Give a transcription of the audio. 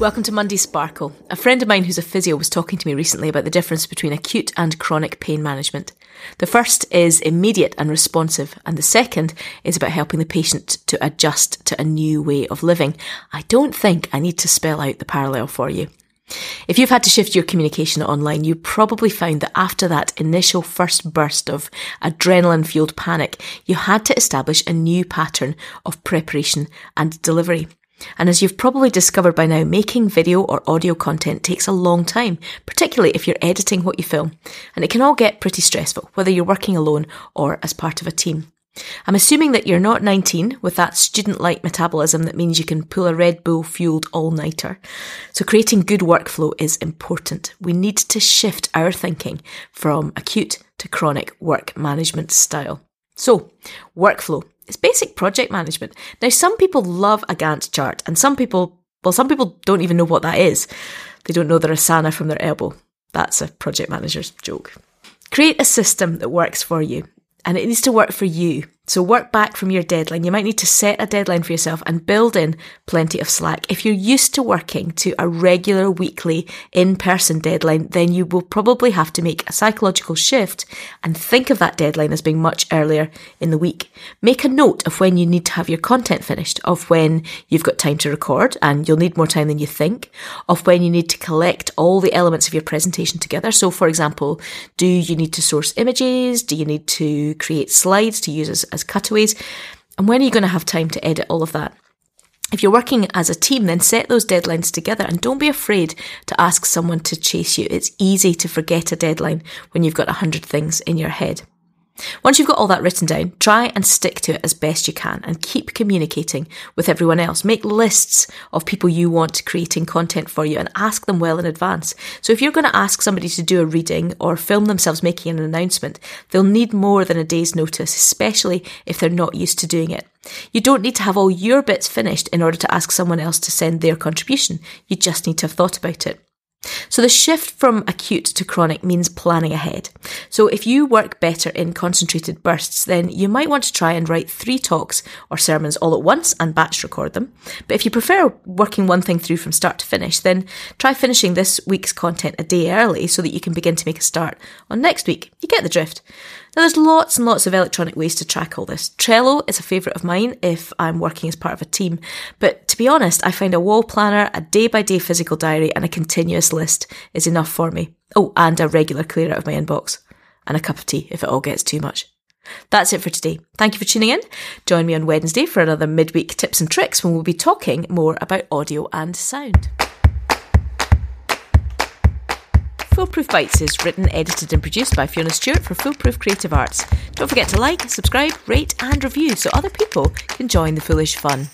Welcome to Monday Sparkle. A friend of mine who's a physio was talking to me recently about the difference between acute and chronic pain management. The first is immediate and responsive, and the second is about helping the patient to adjust to a new way of living. I don't think I need to spell out the parallel for you. If you've had to shift your communication online, you probably found that after that initial first burst of adrenaline fueled panic, you had to establish a new pattern of preparation and delivery. And as you've probably discovered by now, making video or audio content takes a long time, particularly if you're editing what you film. And it can all get pretty stressful, whether you're working alone or as part of a team. I'm assuming that you're not 19 with that student like metabolism that means you can pull a Red Bull fueled all nighter. So creating good workflow is important. We need to shift our thinking from acute to chronic work management style. So, workflow it's basic project management. Now, some people love a Gantt chart, and some people, well, some people don't even know what that is. They don't know their Asana from their elbow. That's a project manager's joke. Create a system that works for you, and it needs to work for you. So work back from your deadline. You might need to set a deadline for yourself and build in plenty of slack. If you're used to working to a regular weekly in-person deadline, then you will probably have to make a psychological shift and think of that deadline as being much earlier in the week. Make a note of when you need to have your content finished, of when you've got time to record and you'll need more time than you think, of when you need to collect all the elements of your presentation together. So for example, do you need to source images? Do you need to create slides to use as, as as cutaways. And when are you going to have time to edit all of that? If you're working as a team, then set those deadlines together and don't be afraid to ask someone to chase you. It's easy to forget a deadline when you've got a hundred things in your head. Once you've got all that written down, try and stick to it as best you can and keep communicating with everyone else. Make lists of people you want creating content for you and ask them well in advance. So if you're going to ask somebody to do a reading or film themselves making an announcement, they'll need more than a day's notice, especially if they're not used to doing it. You don't need to have all your bits finished in order to ask someone else to send their contribution. You just need to have thought about it. So the shift from acute to chronic means planning ahead. So if you work better in concentrated bursts, then you might want to try and write three talks or sermons all at once and batch record them. But if you prefer working one thing through from start to finish, then try finishing this week's content a day early so that you can begin to make a start on next week. You get the drift. Now, there's lots and lots of electronic ways to track all this. Trello is a favourite of mine if I'm working as part of a team. But to be honest, I find a wall planner, a day by day physical diary, and a continuous list is enough for me. Oh, and a regular clear out of my inbox. And a cup of tea if it all gets too much. That's it for today. Thank you for tuning in. Join me on Wednesday for another midweek tips and tricks when we'll be talking more about audio and sound. Foolproof Bites is written, edited, and produced by Fiona Stewart for Foolproof Creative Arts. Don't forget to like, subscribe, rate, and review so other people can join the foolish fun.